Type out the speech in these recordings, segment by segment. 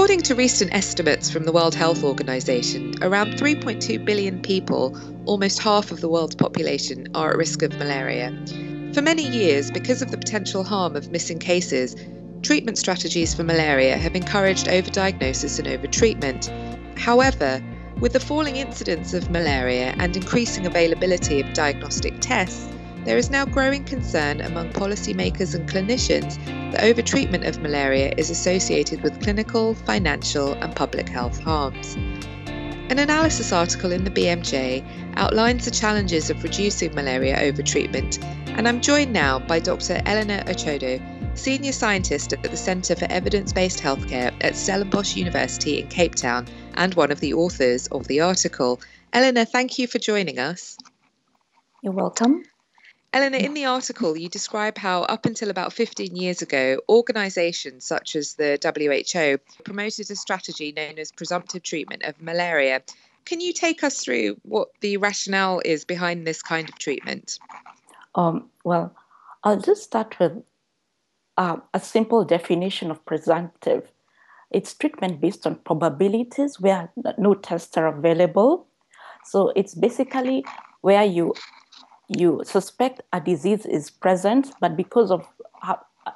According to recent estimates from the World Health Organization, around 3.2 billion people, almost half of the world's population, are at risk of malaria. For many years, because of the potential harm of missing cases, treatment strategies for malaria have encouraged overdiagnosis and overtreatment. However, with the falling incidence of malaria and increasing availability of diagnostic tests, there is now growing concern among policymakers and clinicians that overtreatment of malaria is associated with clinical, financial, and public health harms. An analysis article in the BMJ outlines the challenges of reducing malaria overtreatment, and I'm joined now by Dr. Eleanor Ochodo, Senior Scientist at the Centre for Evidence Based Healthcare at Stellenbosch University in Cape Town and one of the authors of the article. Eleanor, thank you for joining us. You're welcome. Eleanor, in the article, you describe how up until about 15 years ago, organisations such as the WHO promoted a strategy known as presumptive treatment of malaria. Can you take us through what the rationale is behind this kind of treatment? Um, well, I'll just start with uh, a simple definition of presumptive. It's treatment based on probabilities where no tests are available. So it's basically where you you suspect a disease is present, but because of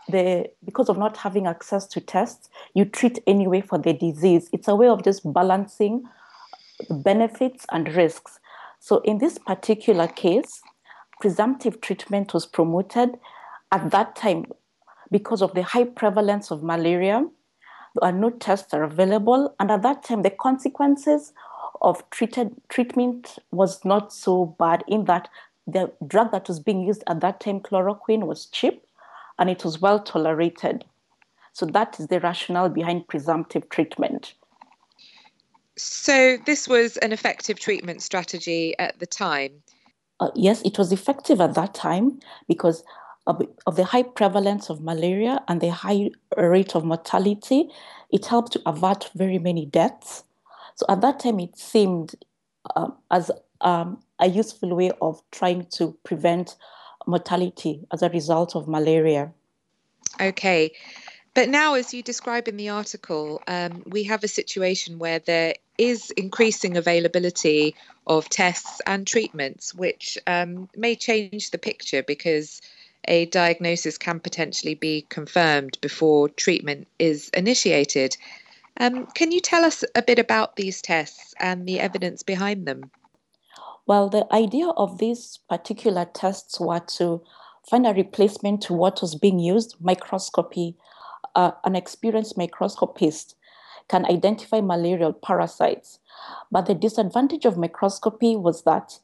the because of not having access to tests, you treat anyway for the disease. It's a way of just balancing benefits and risks. So in this particular case, presumptive treatment was promoted at that time because of the high prevalence of malaria. There are no tests are available, and at that time the consequences of treated treatment was not so bad in that the drug that was being used at that time, chloroquine, was cheap and it was well tolerated. So that is the rationale behind presumptive treatment. So this was an effective treatment strategy at the time? Uh, yes, it was effective at that time because of, of, the high prevalence of malaria and the high rate of mortality. It helped to avert very many deaths. So at that time, it seemed uh, as um, a useful way of trying to prevent mortality as a result of malaria. Okay. But now, as you describe in the article, um, we have a situation where there is increasing availability of tests and treatments, which um, may change the picture because a diagnosis can potentially be confirmed before treatment is initiated. Um, can you tell us a bit about these tests and the evidence behind them? Well, the idea of these particular tests were to find a replacement to what was being used, microscopy. Uh, an experienced microscopist can identify malarial parasites. But the disadvantage of microscopy was that,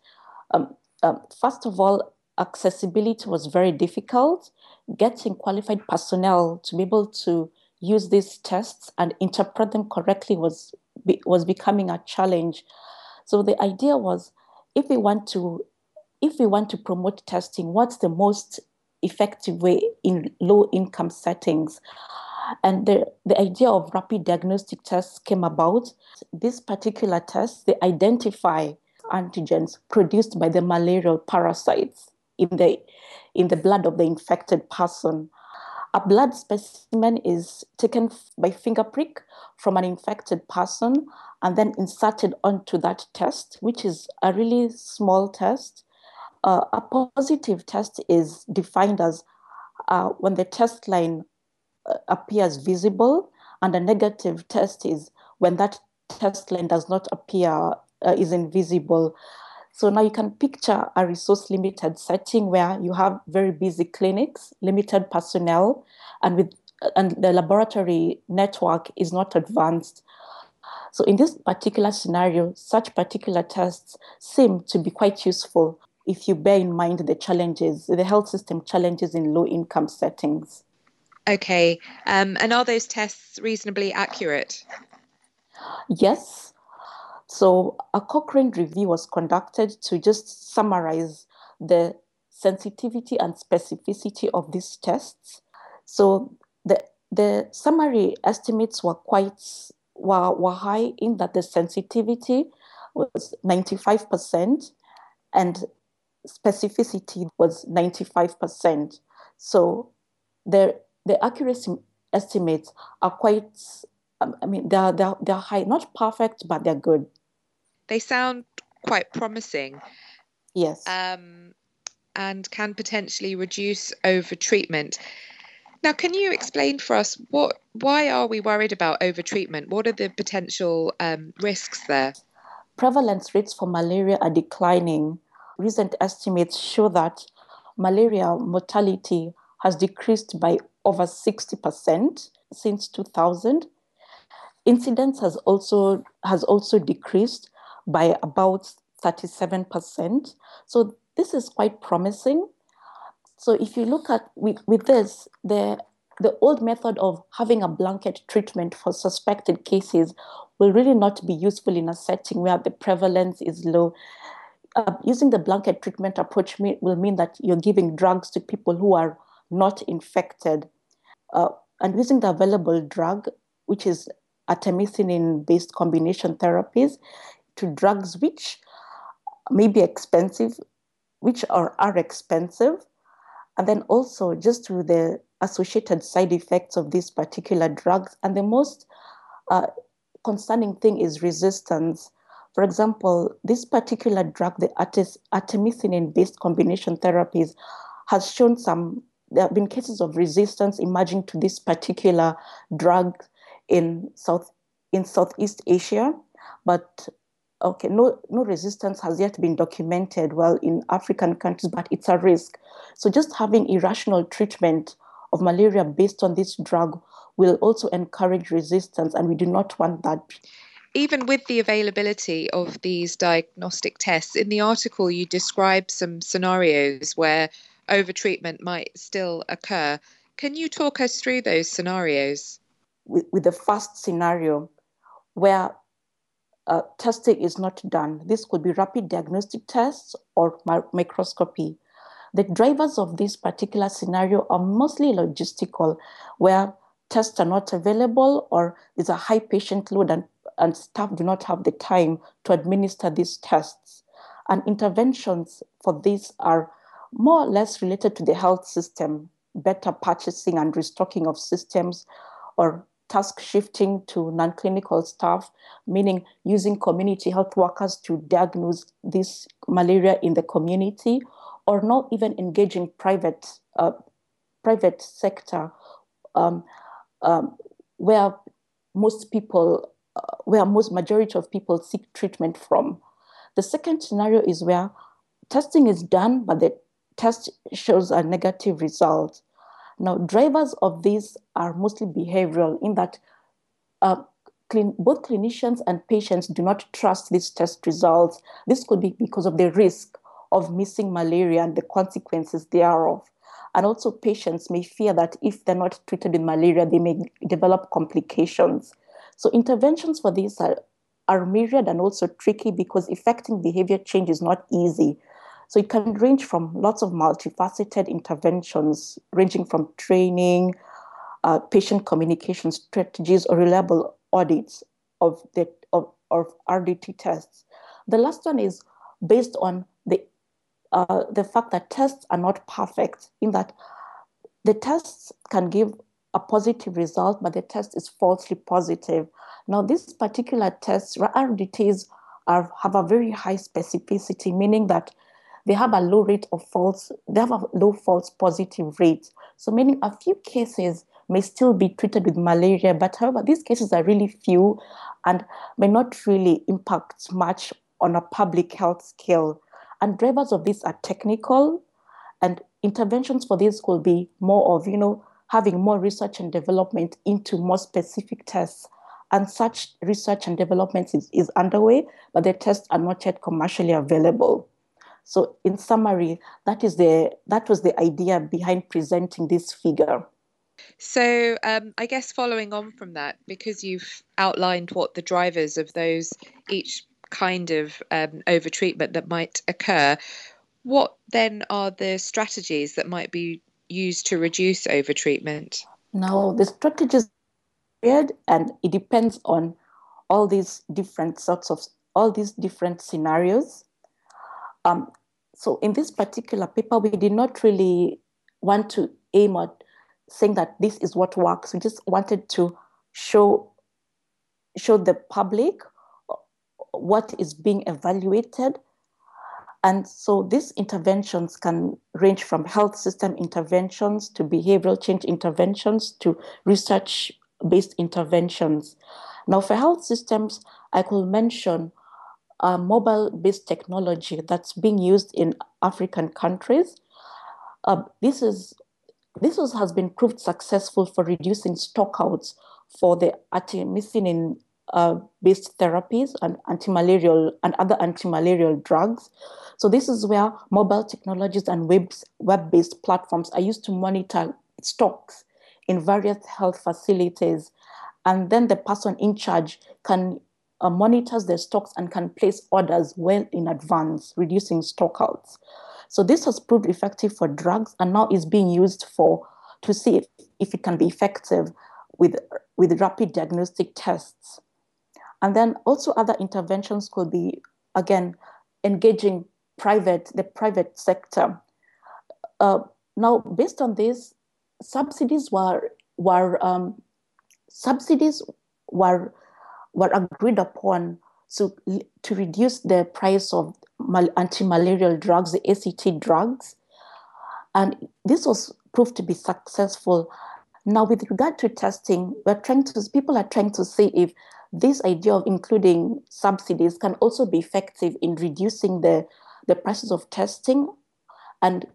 um, um, first of all, accessibility was very difficult. Getting qualified personnel to be able to use these tests and interpret them correctly was, was becoming a challenge. So the idea was if we want to if we want to promote testing, what's the most effective way in low income settings? And the, the idea of rapid diagnostic tests came about. This particular test, they identify antigens produced by the malarial parasites in the, in the blood of the infected person. A blood specimen is taken by finger prick from an infected person and then inserted onto that test, which is a really small test. Uh, a positive test is defined as uh, when the test line uh, appears visible, and a negative test is when that test line does not appear, uh, is invisible. So now you can picture a resource limited setting where you have very busy clinics, limited personnel, and with and the laboratory network is not advanced. So in this particular scenario, such particular tests seem to be quite useful if you bear in mind the challenges, the health system challenges in low income settings. Okay. Um, and are those tests reasonably accurate? Yes. So a Cochrane review was conducted to just summarize the sensitivity and specificity of these tests. So the, the summary estimates were quite were, were high in that the sensitivity was 95% and specificity was 95%. So the, the accuracy estimates are quite I mean, they're, they're, they're high, not perfect, but they're good. They sound quite promising. Yes. Um, and can potentially reduce overtreatment. Now, can you explain for us what why are we worried about overtreatment? What are the potential um, risks there? Prevalence rates for malaria are declining. Recent estimates show that malaria mortality has decreased by over 60% since 2000. Incidence has also has also decreased by about 37%. So this is quite promising. So if you look at with, with this, the the old method of having a blanket treatment for suspected cases will really not be useful in a setting where the prevalence is low. Uh, using the blanket treatment approach may, will mean that you're giving drugs to people who are not infected. Uh, and using the available drug, which is artemisinin based combination therapies, to drugs which may be expensive, which are, are expensive, and then also just to the associated side effects of these particular drugs. And the most uh, concerning thing is resistance. For example, this particular drug, the artemisinin based combination therapies, has shown some, there have been cases of resistance emerging to this particular drug in South in Southeast Asia, but okay, no, no resistance has yet been documented well in African countries, but it's a risk. So just having irrational treatment of malaria based on this drug will also encourage resistance, and we do not want that. Even with the availability of these diagnostic tests, in the article you describe some scenarios where overtreatment might still occur. Can you talk us through those scenarios? With, with the first scenario, where uh, testing is not done. This could be rapid diagnostic tests or mi- microscopy. The drivers of this particular scenario are mostly logistical, where tests are not available or there's a high patient load and, and staff do not have the time to administer these tests. And interventions for this are more or less related to the health system, better purchasing and restocking of systems, or task shifting to non clinical staff, meaning using community health workers to diagnose this malaria in the community, or not even engaging private, uh, private sector um, um, where most people, uh, where most majority of people seek treatment from. The second scenario is where testing is done, but the test shows a negative result. Now, drivers of these are mostly behavioral in that uh, both clinicians and patients do not trust these test results. This could be because of the risk of missing malaria and the consequences thereof. And also, patients may fear that if they're not treated with malaria, they may develop complications. So, interventions for this are, are myriad and also tricky because effecting behavior change is not easy. So it can range from lots of multifaceted interventions, ranging from training, uh, patient communication strategies, or reliable audits of the of, of RDT tests. The last one is based on the uh, the fact that tests are not perfect, in that the tests can give a positive result, but the test is falsely positive. Now, these particular tests, RDTs, are, have a very high specificity, meaning that they have a low rate of false, they have a low false positive rate. So meaning a few cases may still be treated with malaria, but however, these cases are really few and may not really impact much on a public health scale. And drivers of this are technical, and interventions for this will be more of, you know, having more research and development into more specific tests. And such research and development is, is underway, but the tests are not yet commercially available. So in summary, that is the that was the idea behind presenting this figure. So um, I guess following on from that, because you've outlined what the drivers of those each kind of um, overtreatment that might occur, what then are the strategies that might be used to reduce overtreatment? Now the strategies are and it depends on all these different sorts of all these different scenarios. Um, so in this particular paper, we did not really want to aim at saying that this is what works. We just wanted to show show the public what is being evaluated. And so these interventions can range from health system interventions to behavioral change interventions to research based interventions. Now, for health systems, I could mention a mobile based technology that's being used in African countries. Uh, this is this was, has been proved successful for reducing stockouts for the artemisinin uh, based therapies and anti-malarial and other anti-malarial drugs. So this is where mobile technologies and webs, web-based platforms are used to monitor stocks in various health facilities. And then the person in charge can uh, monitors the stocks and can place orders well in advance, reducing stockouts. So this has proved effective for drugs and now is being used for to see if, if it can be effective with, with rapid diagnostic tests. And then also other interventions could be, again, engaging private, the private sector. Uh, now, based on this, subsidies were, were um, subsidies were, were agreed upon to, to reduce the price of anti-malarial drugs, the ACT drugs. And this was proved to be successful. Now, with regard to testing, we're trying to, people are trying to see if this idea of including subsidies can also be effective in reducing the, the prices of testing and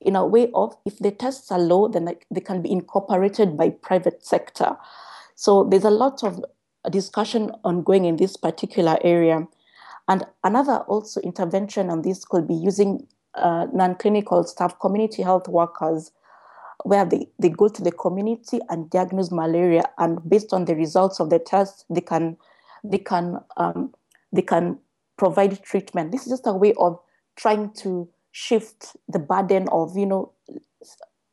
in a way of if the tests are low, then they can be incorporated by private sector. So there's a lot of discussion ongoing in this particular area. And another also intervention on this could be using uh, non-clinical staff, community health workers, where they, they go to the community and diagnose malaria and based on the results of the test they can they can um, they can provide treatment this is just a way of trying to shift the burden of you know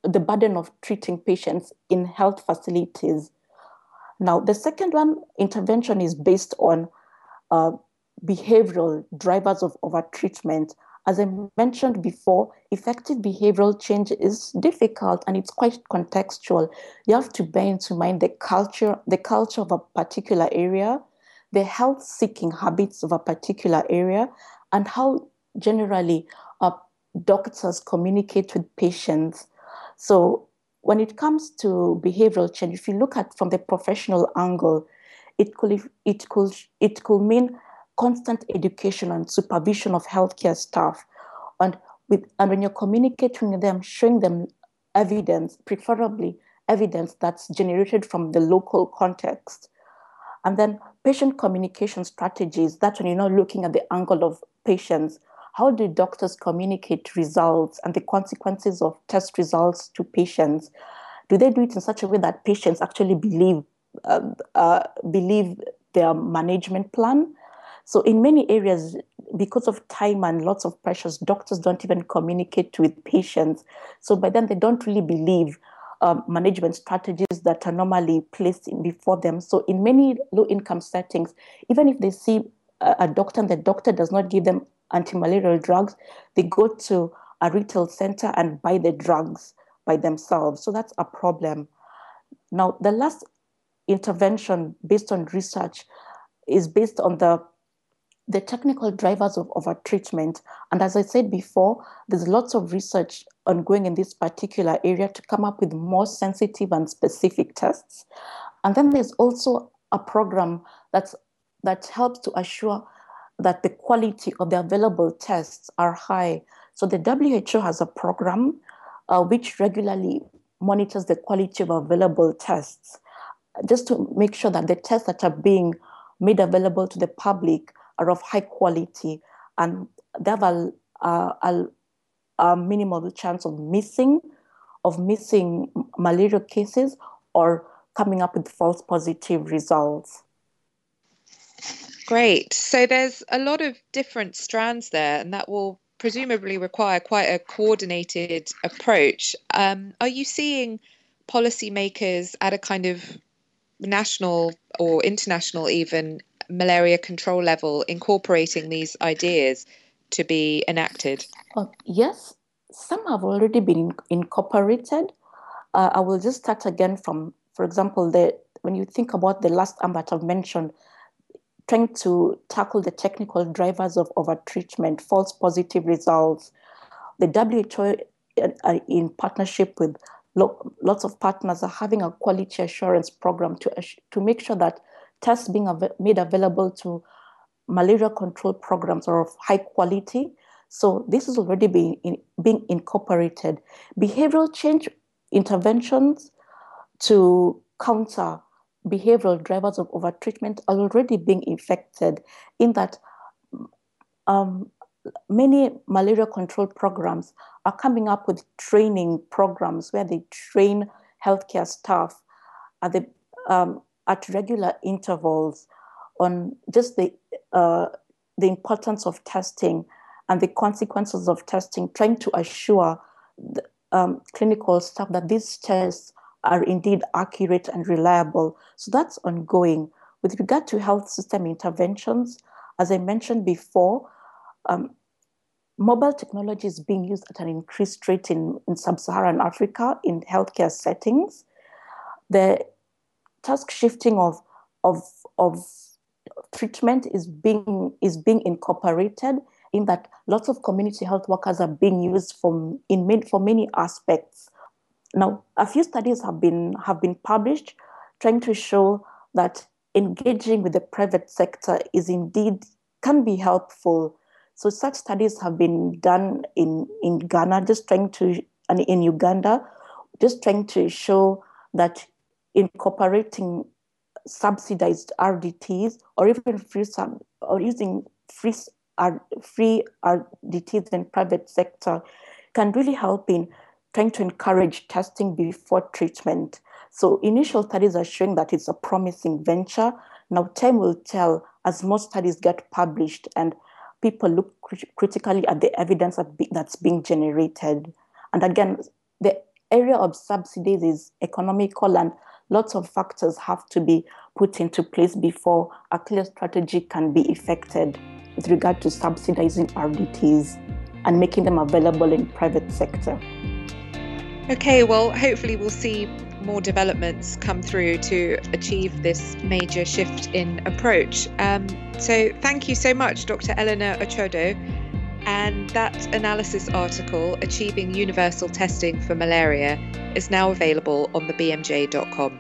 the burden of treating patients in health facilities now the second one intervention is based on uh, behavioral drivers of overtreatment as I mentioned before, effective behavioral change is difficult and it's quite contextual. You have to bear into mind the culture, the culture of a particular area, the health seeking habits of a particular area, and how generally uh, doctors communicate with patients. So when it comes to behavioral change, if you look at from the professional angle, it could it could it could mean constant education and supervision of healthcare staff. And, with, and when you're communicating with them, showing them evidence, preferably evidence that's generated from the local context. And then patient communication strategies, that's when you're not looking at the angle of patients. How do doctors communicate results and the consequences of test results to patients? Do they do it in such a way that patients actually believe uh, uh, believe their management plan? So in many areas, because of time and lots of pressures, doctors don't even communicate with patients. So by then they don't really believe um, management strategies that are normally placed before them. So in many low-income settings, even if they see a, a doctor and the doctor does not give them anti-malarial drugs, they go to a retail center and buy the drugs by themselves. So that's a problem. Now, the last intervention based on research is based on the the technical drivers of, of our treatment. And as I said before, there's lots of research ongoing in this particular area to come up with more sensitive and specific tests. And then there's also a program that's, that helps to assure that the quality of the available tests are high. So the WHO has a program uh, which regularly monitors the quality of available tests, just to make sure that the tests that are being made available to the public are of high quality and they have a, a, a minimal chance of missing of missing malaria cases or coming up with false positive results. Great. So there's a lot of different strands there, and that will presumably require quite a coordinated approach. Um, are you seeing policymakers at a kind of national or international even malaria control level incorporating these ideas to be enacted? Oh, yes, some have already been incorporated. Uh, I will just start again from For example, the, when you think about the last ambit I've mentioned, trying to tackle the technical drivers of overtreatment, false positive results, the WHO, uh, in partnership with lots of partners, are having a quality assurance program to, to make sure that tests being av- made available to malaria control programs are of high quality. So this is already being, in, being incorporated. Behavioral change interventions to counter behavioral drivers of overtreatment are already being effected in that um, many malaria control programs are coming up with training programs where they train healthcare staff at, the, um, at regular intervals on just the, uh, the importance of testing and the consequences of testing, trying to assure the, um, clinical staff that these tests are indeed accurate and reliable. So that's ongoing. With regard to health system interventions, as I mentioned before, um, mobile technology is being used at an increased rate in, in sub-Saharan Africa in healthcare settings. The task shifting of, of, of treatment is being, is being incorporated in that lots of community health workers are being used for, in, for many aspects now, a few studies have been have been published trying to show that engaging with the private sector is indeed can be helpful. So such studies have been done in, in Ghana, just trying to and in Uganda, just trying to show that incorporating subsidized RDTs or even free sub or using free free RDTs in private sector can really help in trying to encourage testing before treatment. So initial studies are showing that it's a promising venture. Now time will tell as more studies get published and people look critically at the evidence that be, that's being generated. And again, the area of subsidies is economical and lots of factors have to be put into place before a clear strategy can be effected with regard to subsidizing RDTs and making them available in private sector. Okay, well, hopefully we'll see more developments come through to achieve this major shift in approach. Um, so, thank you so much, Dr. Eleanor Ochodo. And that analysis article, Achieving Universal Testing for Malaria, is now available on the BMJ.com.